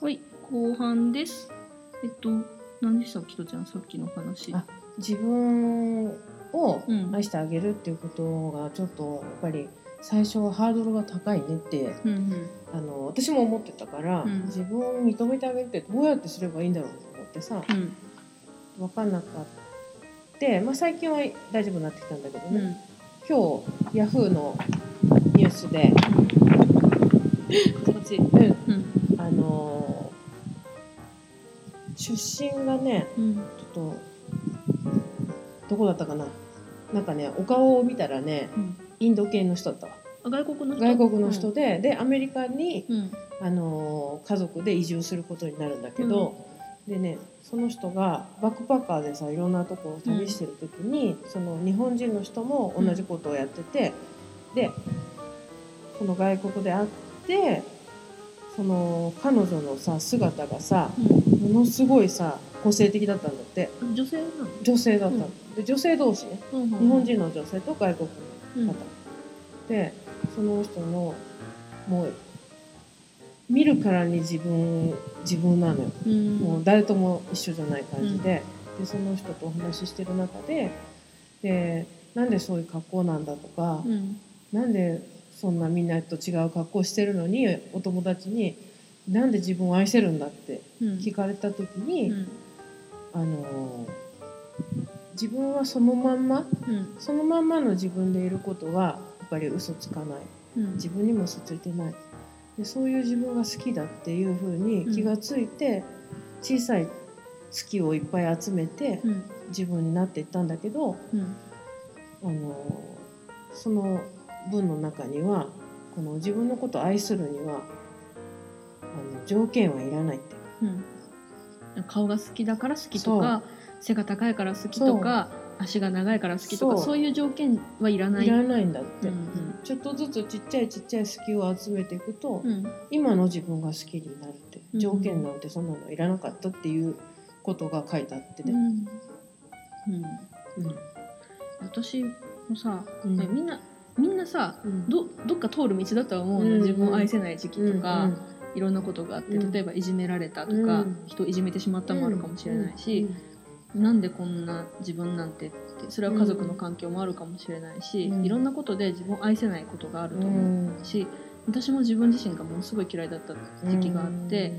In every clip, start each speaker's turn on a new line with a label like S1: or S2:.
S1: はい、後半です。えっと、何でしたっけ、とちゃん、さっきの話。
S2: あ自分を
S1: うん
S2: 愛してあげるっていうことがちょっとやっぱり最初はハードルが高いねって
S1: うんうん。
S2: あの私も思ってたから、
S1: うん
S2: 自分を認めてあげるってどうやってすればいいんだろうと思ってさ
S1: うん。
S2: 分かんなかって、まあ、最近は大丈夫になってきたんだけどね、
S1: うん。
S2: 今日ヤフーのニュースで、うん。あのー出身がね
S1: うん。
S2: ちょっとどこだったかななんかねお顔を見たらね
S1: うん。
S2: インド系の人だったわ
S1: あ、外国の人？
S2: 外国の人で、でアメリカに、
S1: うん。
S2: あのー家族で移住することになるんだけど、でねその人がバックパッカーでさいろんなとこを旅してる時に、その日本人の人も同じことをやってて、でその外国で会ってその彼女のさ姿がさものすごいさ個性的だったんだって
S1: うん。女性なの？
S2: 女性だったの、
S1: うん
S2: で女性同士ね
S1: うん
S2: 日本。人の女性と外国
S1: うん
S2: の方、でその人のもう見るからに自分自分なのよ、
S1: うん。
S2: もう誰とも一緒じゃない感じで,、でその人とお話ししてる中ででなんでそういう格好なんだとか、
S1: うん。
S2: なんでそんなみんなと違う格好してるのにお友達になんで自分を愛せるんだって
S1: うん。
S2: 聞かれた時に、
S1: うん。
S2: あの自分はそのまんま
S1: うん。
S2: そのまんまの自分でいることはやっぱり嘘つかない
S1: うん。
S2: 自分にも嘘ついてないでそういう自分が好きだっていうふうに気がついて、小さい月をいっぱい集めて
S1: うん。
S2: 自分になっていったんだけど
S1: うん。
S2: あのその文の中にはこの自分のことを愛するにはあの条件はいらないって。
S1: うん。顔が好きだから好きとか、背が高いから好きとか、足が長いから好きとか、
S2: そう
S1: いう条件はいらない。
S2: いらないんだって、
S1: うん
S2: ちょっとずつちっちゃいちっちゃい好きを集めていくと、
S1: うん。
S2: 今の自分が好きになるって
S1: うん
S2: 条件なんてそんなのいらなかったっていうことが書いてあってね。
S1: うん。うん。
S2: うん
S1: 私もさ、
S2: うん
S1: ねみんなみんなさ
S2: うん。
S1: どどっか通る道だとは思うの、
S2: うん
S1: 自分を愛せない時期とか、
S2: うん
S1: いろんなことがあって
S2: うん。
S1: 例えばいじめられたとか、
S2: うん。
S1: 人をいじめてしまったもあるかもしれないし、なんでこんな自分なんてってそれは家族の環境もあるかもしれないし、
S2: うん。
S1: いろんなことで自分を愛せないことがあると
S2: う
S1: 思
S2: ん
S1: うし私も自分自身がものすごい嫌いだった時期があって、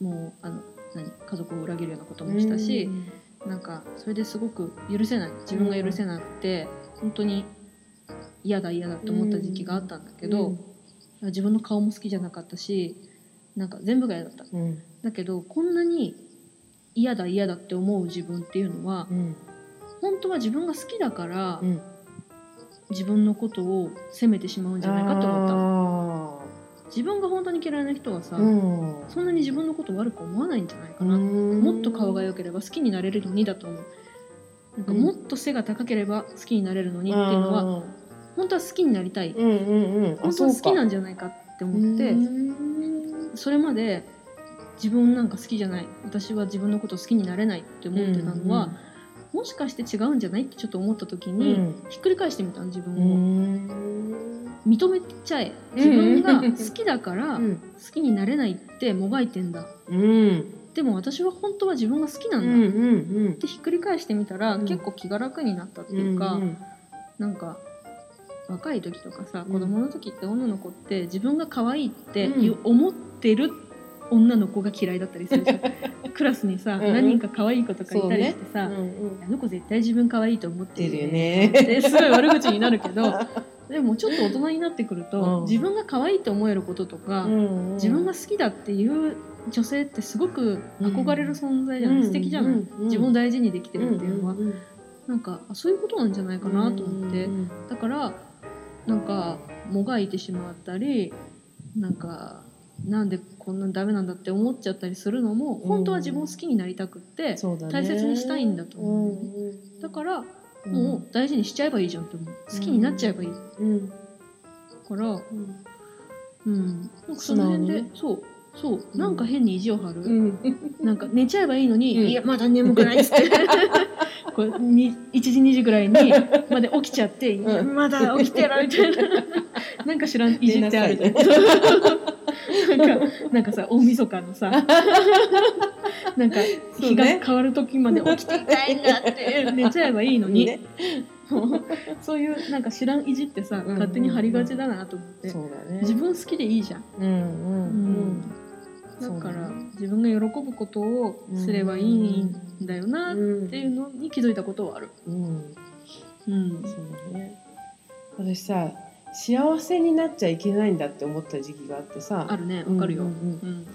S1: もうあの何家族を裏切るようなこともしたし、なんかそれですごく許せない自分が許せなくて、本当に嫌だ嫌だって思った時期があったんだけど、自分の顔も好きじゃなかったしなんか全部が嫌だった。
S2: うん。うん
S1: だけどこんなに嫌だ嫌だって思う自分っていうのは
S2: うん。
S1: 本当は自分が好きだから
S2: うん。
S1: 自分のことを責めてしまうんじゃないかと思った自分が本当に嫌いな人はさ、そんなに自分のこと悪く思わないんじゃないかな、
S2: も
S1: もっと顔が良ければ好きになれるのにだと思う。なんかもっと背が高ければ好きになれるのにっていうのは本当は好きになりたい。
S2: うんうんうん。
S1: 本当は好きなんんじゃないかって思ってそれまで自分なんか好きじゃない。私は自分のことを好きになれないって思ってたのは、もしかして違うんじゃないってちょっと思った時に、ひっくり返してみたの自分
S2: う
S1: を、
S2: ん
S1: 認めちゃえ。自分が 好きだから好
S2: うん。
S1: きになれないってもがいてんだ。
S2: うん。
S1: でも私は本当は自分が好きなだ、
S2: うんんう
S1: っ
S2: んうん。
S1: てひっくり返してみたら、
S2: うん。
S1: 結構気が楽になったっていうか、なんか若い時とかさ
S2: うん。
S1: 子供の時って女の子って自分が可愛いって
S2: うん。
S1: 思ってる女の子が嫌いだったりするじゃん。クラスにさ、何人か可愛い子とかいたりしてさ、
S2: うんうん。
S1: あの子絶対自分可愛いと思って
S2: 出るよね。
S1: ってすごい悪口になるけど でもちょっと大人になってくると、
S2: うん。
S1: 自分が可愛いと思えることとか、
S2: うん
S1: 自分が好きだっていう女性ってすごく憧れる存在じゃない、素敵じゃない、
S2: うんうん。
S1: 自分を大事にできてるっていうのは、
S2: んんん
S1: なんかあそういうことなんじゃないかなと思って、
S2: うんうん。
S1: だからなんかもがいてしまったりなんかなんでこんなダメなんだって思っちゃったりするのも本当は自分を好きになりたくって、大切にしたいんだと思う。のね
S2: うん
S1: だから
S2: うん。
S1: もう大事にしちゃえばいいじゃんって思う。好きになっちゃえばいい、
S2: うん。
S1: から
S2: うん。
S1: うんなんかその辺で、そうそう。なんか変に意地を張る、
S2: うん。
S1: なんか寝ちゃえばいいのに、
S2: うん。
S1: いやまだ眠くないっつって。こうに1時2時ぐらいにまで起きちゃって、
S2: うん。
S1: まだ起きてるみたい。な なんか知らんいじってある。じゃん
S2: 寝
S1: なんかなんかさ大晦日のさなんか日が変わる時まで起きていたいんだって寝ちゃえばいいのに、
S2: ね。
S1: そういうなんか知らんいじってさ、
S2: うん
S1: 勝手に張りがちだなと思って、
S2: そうだね。
S1: 自分好きでいいじゃん
S2: うんうん。うん
S1: だから、自分が喜ぶことをすればいいんだよなっ
S2: うん。
S1: ていうのに気づいたことはある。
S2: うん。
S1: うん。
S2: そうだね。私さ幸せになっちゃいけないんだって思った時期があってさ。
S1: あるね、わかるよ。
S2: う
S1: うんん。
S2: うん。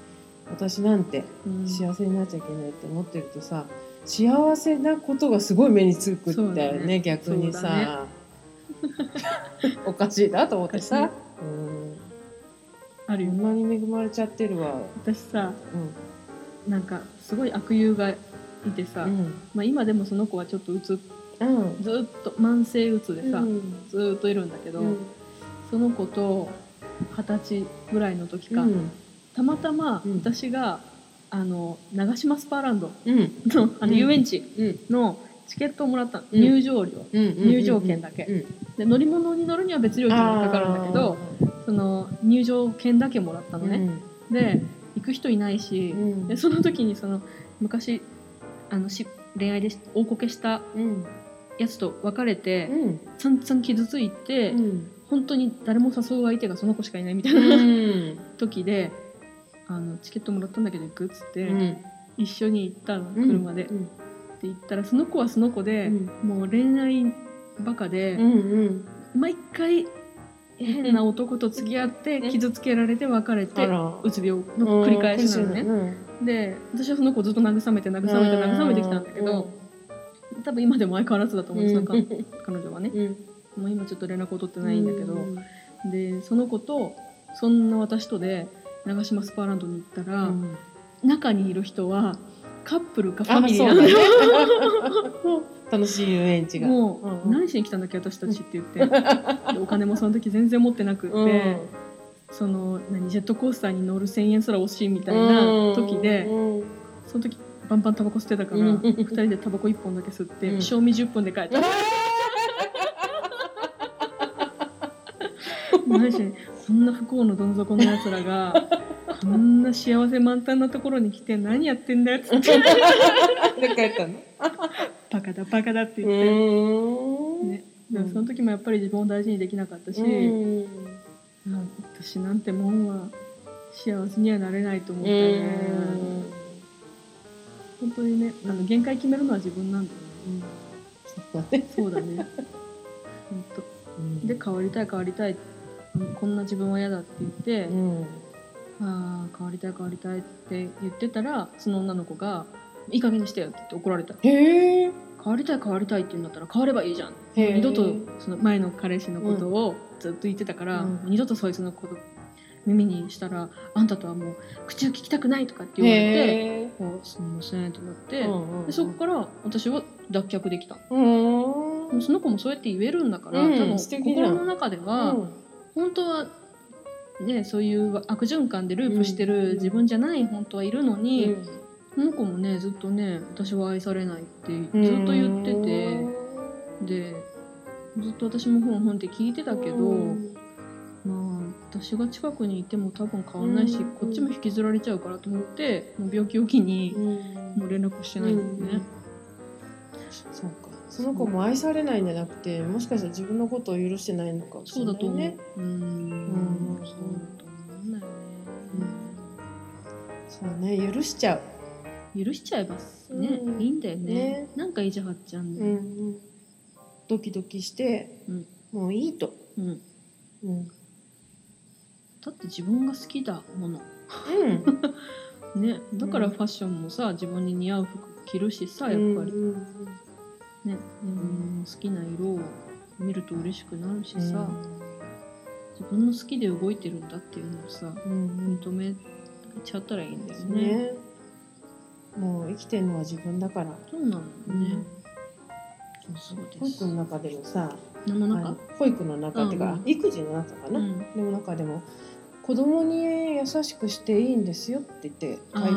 S2: 私なんて
S1: うん。
S2: 幸せになっちゃいけないって思ってるとさ幸せなことがすごい目につくんだよね
S1: ね。
S2: 逆にさ、おかしいなと思って
S1: お
S2: さ
S1: か、
S2: うん、
S1: あるよ。
S2: こん。なに恵まれちゃってるわ、
S1: 私さ、
S2: う
S1: なんかすごい悪友がいてさ、
S2: んうん。
S1: まあ今でもその子はちょっとうつ、
S2: うん。
S1: ずっと慢性うつでさ、
S2: うん。
S1: ずーっといるんだけど、
S2: うん。
S1: その子と二十歳ぐらいの時か、
S2: うん。
S1: たまたま
S2: うん。
S1: 私が、あの長島スパーランド
S2: うん。
S1: のあの
S2: うん。
S1: 遊園地
S2: うん。
S1: のチケットをもらったの、
S2: うん。
S1: 入場料。
S2: うん
S1: 入場券だけ。
S2: うん。
S1: で乗り物に乗るには別料金がかかるんだけどその入場券だけもらったのね、で行く人いないし、
S2: うん。
S1: でその時にその昔あのし恋愛で大こけした
S2: うん。
S1: やつと別れて、
S2: うん。
S1: つんつん傷ついて、
S2: うん。
S1: 本当に誰も誘う相手がその子しかいないみたい
S2: うん。
S1: な、時であのチケットもらったんだけど行くっつって、
S2: うん。
S1: 一緒に行ったの
S2: うん。
S1: 車で、
S2: うん。
S1: って言ったらその子はその子で、
S2: うん。
S1: もう恋愛バカで、
S2: うんうん。
S1: 毎回変な男と付き合って
S2: うん
S1: 傷つけられて別れてうつ病の繰り返しなのね。
S2: うん
S1: で私はその子をずっと慰めて慰めて慰めてきたんだけど、多分今でも相変わらずだと思う、その彼彼女はね。
S2: うん。
S1: もう今ちょっと連絡を取ってないんだけど、
S2: うん。
S1: でその子とそんな私とで長島スパーランドに行ったら、
S2: うん。
S1: 中にいる人はカップルかファ
S2: あ
S1: ミリー
S2: そうだ
S1: よ。
S2: 楽しい遊園地が。
S1: もう、
S2: うん
S1: 何しに来たんだっけ私たちって言って。でお金もその時全然持ってなくって、
S2: うん。
S1: その何ジェットコースターに乗る1,000円すら惜しいみたいな時で、
S2: うん
S1: その時バンバンタバコ吸ってたから、
S2: うん
S1: 2人でタバコ1本だけ吸って、
S2: うん。
S1: 賞味10分で帰った。マジでこんな不幸のどん底のやつらがこんな幸せ満タンなところに来て何やってんだよっつって。
S2: で帰ったの？
S1: バカだバカだって
S2: う
S1: 言って、ね、でもその時もやっぱり自分を大事にできなかったし、
S2: うん。
S1: うん私なんてもんは幸せにはなれないと思った
S2: う
S1: ね、
S2: ん
S1: 本当にねあの限界決めるのは自分なんだよね。
S2: そうだね
S1: そうだね。本当。で変わりたい変わりたいうんこんな自分は嫌だって言って、
S2: うん。
S1: ああ変わりたい変わりたいって言ってたらその女の子が「いい加減にしてよ」って言って怒られた。
S2: へえ
S1: 変わりたい変わりたいって言うんだったら変わればいいじゃん。二度とその前の彼氏のことをずっと言ってたから、
S2: うん。
S1: 二度とそいつのこと耳にしたらあんたとはもう口を聞きたくないとかって言われて
S2: へえ「
S1: あすみません」ってなって、
S2: うんうん
S1: でそこから私は脱却できた。
S2: うん。
S1: その子もそうやって言えるんだから、
S2: うん
S1: 多分心の中では、
S2: うん。
S1: 本当はねそういう悪循環でループしてる自分じゃない本当はいるのに、この子もねずっとね私は愛されないってずっと言ってて、でずっと私も本本って聞いてたけど、
S2: うん。
S1: まあ私が近くにいても多分変わんないし、
S2: うん。
S1: こっちも引きずられちゃうからと思ってもう病気を機にもう連絡してないんだよね。
S2: そうか。その子も愛されないんじゃなくてもしかしたら自分のことを許してないのかもし
S1: そうだと思う。
S2: れないね
S1: うーん。
S2: うん。
S1: そうだと思うんだよね。
S2: そうね許しちゃう
S1: 許しちゃえばね、
S2: うん。
S1: いいんだよね。
S2: ね。
S1: なんか意地張っちゃうんだよ、
S2: うんうん。ドキドキして
S1: うん。
S2: もういいと。
S1: うん。
S2: うん。
S1: だって自分が好きだもの。
S2: うん。
S1: ね。だからファッションもさ自分に似合う服着るしさやっぱり、
S2: うん
S1: ね、うん、好きな色を見ると嬉しくなるしさ、自分の好きで動いてるんだっていうのをさ
S2: うん
S1: 認めちゃったらいいんだよ
S2: うん
S1: ね。
S2: ね生きてるのは自分だから。
S1: そうなのよね、
S2: そ
S1: そうです。
S2: 保育の中でもさ保育の中っていうか、
S1: うんうん。
S2: 育児の中かな、
S1: うん。
S2: でも中でも子供に優しくしていいんですよって言って書いて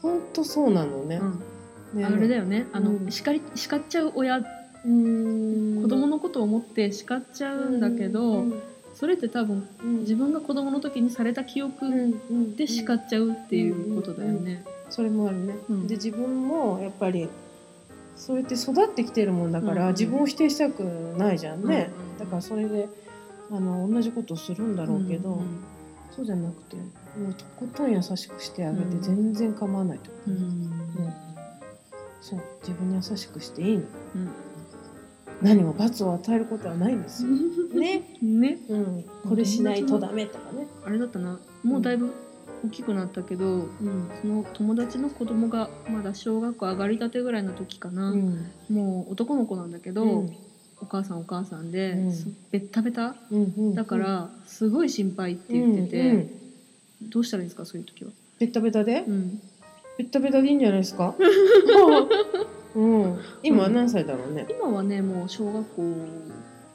S2: 本当そうなのね。
S1: うん。
S2: ね。
S1: あれだよね。あの、
S2: うん。
S1: 叱り叱っちゃう親。
S2: うん。
S1: 子供のことを思って叱っちゃうんだけど、
S2: うん
S1: それって多分
S2: うん。
S1: 自分が子供の時にされた記憶
S2: うん
S1: で叱っちゃうっていうことだよね。
S2: それもあるね、
S1: うん。
S2: で自分もやっぱりそうやって育ってきてるもんだから、
S1: うん。うん
S2: 自分を否定したくないじゃんね、
S1: うんうん。
S2: だからそれであの同じことをするんだろうけど、
S1: うん
S2: そうじゃなくてもうとことん優しくしてあげて
S1: うん。
S2: 全然構わないと、
S1: うん。
S2: うん。そう。自分に優しくしていいの。
S1: うん
S2: 何も罰を与えることはないんですよ、ね、
S1: ね。
S2: うん、これしないとダメとかね、
S1: あれだったな。もうだいぶ大きくなったけど、
S2: うん。
S1: その友達の子供がまだ小学校上がりたてぐらいの時かな、
S2: うん。
S1: もう男の子なんだけど、
S2: うん。
S1: お母さんお母さんで、
S2: うん。
S1: すベッタベタだからすごい心配って言ってて、
S2: うんうん。
S1: どうしたらいいですかそういう時は。
S2: ベッタベタで、
S1: うん、
S2: ベッタベタでいいんじゃないですか？うん、今何歳だろうね、
S1: 今はねもう小学校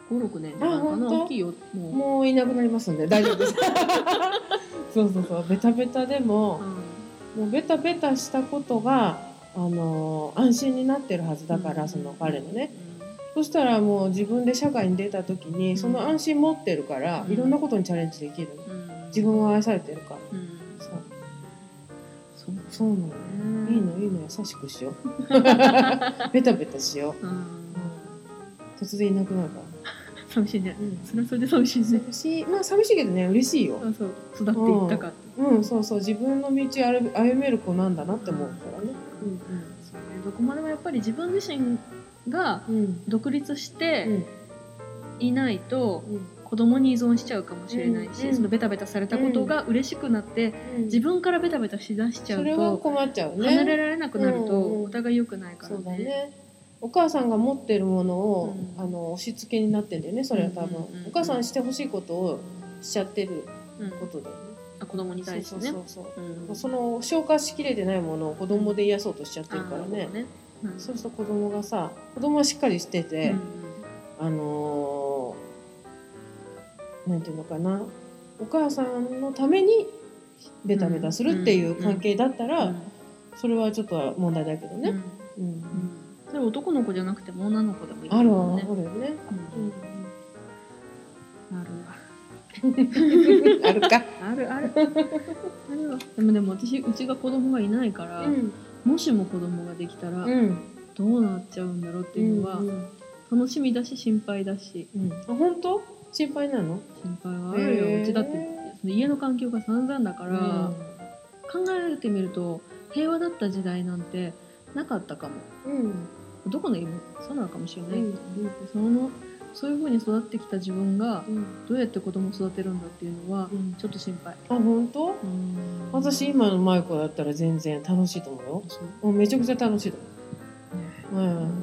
S1: 56年じゃないかな。
S2: あ本当？
S1: 大きいよもう。
S2: もういなくなりますんで。大丈夫です。そうそうそう。ベタベタでももうベタベタしたことがあの安心になってるはずだから、その彼のね。そしたらもう自分で社会に出た時にその安心持ってるから、
S1: うん。
S2: いろんなことにチャレンジできる。
S1: うん、うん
S2: 自分は愛されてるから。
S1: うん
S2: そう
S1: そう
S2: なの、
S1: ね。
S2: いいのいいの優しくしよう。ベタベタしよう、
S1: うん。
S2: 突然いなくなるから。
S1: 寂しいね。
S2: うん。
S1: それはそれで寂しいね。
S2: 寂しい。まあ寂しいけどね嬉しいよ。
S1: あそう。育っていったか。って
S2: うんそうそう。自分の道歩歩める子なんだなって思うからね。
S1: そうね。どこまでもやっぱり自分自身が
S2: うん。うん
S1: 独立し
S2: う
S1: て
S2: ん。
S1: いないと
S2: うん
S1: 子供に依存しちゃうかもしれないし、
S2: うん
S1: そのベタベタされたことが嬉しくなって、
S2: うん。
S1: 自分からベタベタしだしちゃ
S2: そうれは
S1: と、
S2: 困っちゃうね。
S1: 離れられなくなると
S2: うんうん。
S1: お互い良くないから
S2: そうだ
S1: ね。
S2: ねお母さんが持ってるものを、
S1: うん。
S2: あの押し付けになってんだよねそれは多分、
S1: うんうんうん。うん
S2: お母さんしてほしいことをしちゃってる
S1: うん。
S2: ことだよね、
S1: あ子供に対してね。
S2: その消化しきれてないものを子供で癒そうとしちゃってるからね。
S1: ね。うん。
S2: そうすると子供がさ子供はしっかりしてて、
S1: うん。
S2: あのーなんていうのかな。お母さんのためにベタベタするっていう関係だったら、
S1: うん。
S2: それはちょっと問題だけどね、
S1: うん。それ男の子じゃなくても女の子でもいい
S2: あるあるよね、
S1: うん。ある
S2: か、
S1: あるある。あるわ。でもでも私うちが子供がいないから、
S2: うん。
S1: もしも子供ができたら
S2: うん。
S1: どうなっちゃうんだろうっていうのは
S2: うん。
S1: 楽しみだし心配だし。
S2: うん。あ本当？心配なの？
S1: 心配はあるよ、
S2: へー。
S1: うちだってその家の環境が散々だから、考えてみると平和だった時代なんてなかったかも。
S2: うん。
S1: どこの家もそうなのかもしれない、
S2: うん。
S1: そのそういう風に育ってきた自分が
S2: うん。
S1: どうやって子供を育てるんだっていうのは
S2: うん。
S1: ちょっと心配、
S2: あ本当？
S1: うん。
S2: 私今の舞子だったら全然楽しいと思うよ。
S1: そう。
S2: もうめちゃくちゃ楽しいと思う、う、
S1: うん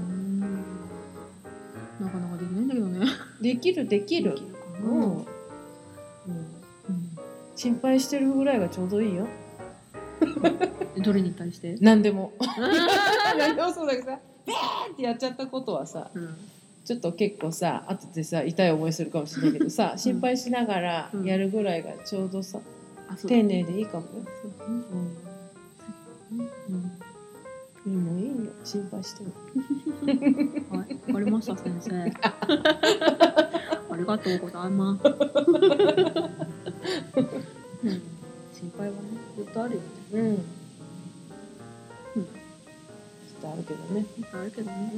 S1: でき
S2: るできる。うん。うん。心配してるぐらいがちょうどいいよ。
S1: う んどれに対して、
S2: 何でも。何でもそうだけどさベーってやっちゃったことはさ
S1: うん。
S2: ちょっと結構さ後でさ痛い思いするかもしれないけどさ心配しながらやるぐらいがちょうどさ
S1: う。
S2: 丁寧でいいかもよ、
S1: う
S2: ん、いいのいいよ心配しても
S1: はい、わかりました先生。ありがとうございます、うん、心配はねずっとあるよね。
S2: うん。うん。
S1: うん
S2: ちょっとあるけどね、
S1: ずっとあるけどね。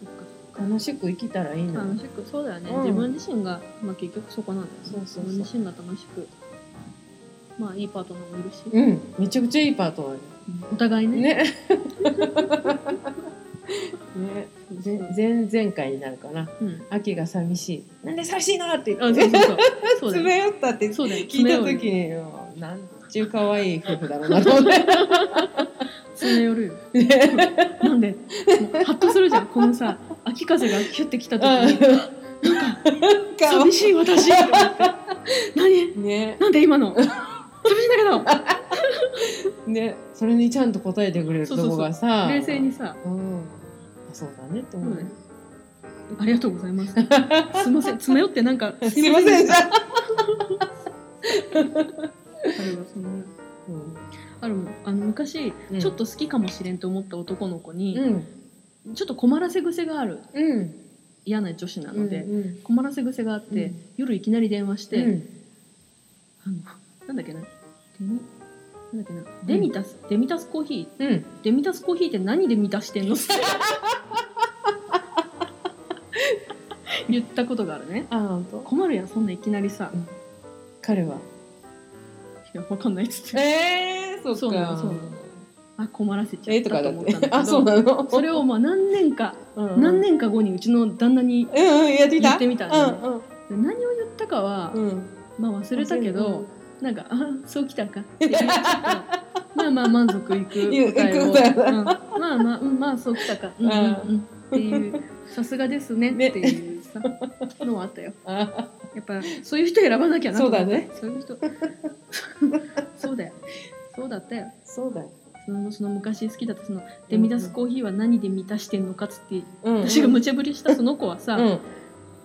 S1: そっかそっか。
S2: 楽しく生きたらいいの
S1: 楽しくそうだよね、
S2: うん。
S1: 自分自身が、まあ、結局そこなんだよね。
S2: そうそう
S1: 自分自身が楽しくまあいいパートナーもいるし、
S2: うん。めちゃくちゃいいパートナー
S1: うんお互いね。
S2: ね。
S1: ね。
S2: 前々回になるかな。
S1: うん。
S2: 秋が寂しい。なんで寂しいの？って
S1: あ
S2: 言って。
S1: そうそうそう。そうだ
S2: 詰
S1: よ
S2: め寄ったって聞いた時になんちゅう可愛い夫婦だろうなと思って。
S1: 詰め寄るよ。
S2: ね
S1: なんで？ハッとするじゃん。このさ秋風がヒュッてきた時に。寂しい私って思って何？
S2: ね。
S1: なんで今の？寂しいんだけ
S2: ねそれにちゃんと答えてくれるとこがさ。
S1: ど冷静にさ。
S2: うん。あそうだねって思う。ね、
S1: ありがとうございます。すみません、つまよってなんか、
S2: すいません。あ
S1: あるあの昔、
S2: うん。
S1: ちょっと好きかもしれんと思った男の子に、
S2: うん。
S1: ちょっと困らせ癖がある
S2: うん。
S1: 嫌な女子なので、
S2: うん。
S1: 困らせ癖があって、
S2: うん。
S1: 夜いきなり電話して、
S2: うん。
S1: あのなんだっけななんだっけな。デミタス、デミタスコーヒー。
S2: うん。
S1: デミタスコーヒーって何で満たしてんの？って言ったことがあるね。
S2: あ本当？
S1: 困るやんそんないきなりさ。
S2: 彼は。い
S1: やわかんないっつって。
S2: えー、そっか。
S1: そうなのそうなの。あ困らせちゃっ
S2: えー、とかだっ
S1: たと思ったんだけど。
S2: て。あそうなの。
S1: それをまあ何年か、
S2: うん
S1: 何年か後にうちの旦那に
S2: うんうんやってみた。
S1: 言ってみたんだね。
S2: うん
S1: 何を言ったかは、
S2: うん。うん
S1: まあ忘れたけど、なんか「あそうきたか」っていうちょっとまあまあ満足いく答えを、うん、まあまあ、うん、まあそうきたか、うんうんうん、っていうさすがですね。っていうさ、のはあったよ。
S2: あ
S1: やっぱそういう人選ばなきゃなと思って
S2: そうだね。
S1: そういう人。そうだよ。そうだったよ。
S2: そうだよ、
S1: そのその昔好きだったそのデミダスコーヒーは何で満たしてんのかっつって
S2: うん。うん、
S1: 私が無茶ぶりした その子はさ、
S2: うん。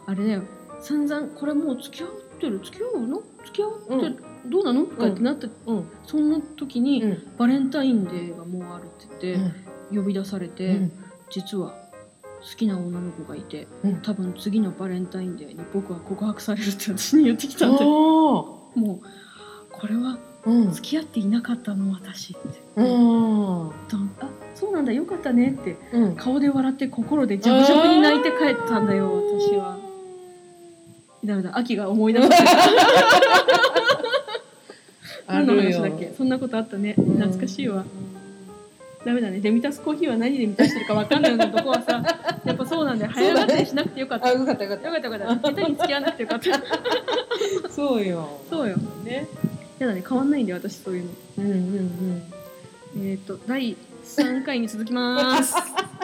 S1: あれだよ。散々これもう付き合ってる付き合うの？付き合って
S2: うん
S1: どうなの？とかってなって、
S2: うん。
S1: そんな時に、
S2: うん。
S1: バレンタインデーがもうあるって言って、呼び出されて、
S2: うん。
S1: 実は好きな女の子がいて
S2: うん。
S1: 多分次のバレンタインデーに僕は告白されるって私に言ってきたんで
S2: お
S1: もうこれは付き合っていなかったの私って、
S2: うん
S1: あそうなんだよかったねって
S2: うん。
S1: 顔で笑って心でジャブジャブに泣いて帰ったんだよ私は。ダメだ秋が思い出して
S2: あ
S1: 何の話だっけ？そんなことあったね。懐かしいわ。ダメだね。デミタスコーヒーは何で満たしてるかわかんないようなとこはさ やっぱそうなんで早がりしなくてよかった、
S2: あよかったよかっ
S1: よかったよかった。下手に付き合わなくてよかった。
S2: たそうよ。
S1: そうよ。
S2: ね。
S1: やだね。変わんないんで私そういうの。
S2: うんうんうん。
S1: えっ、と第3回に続きます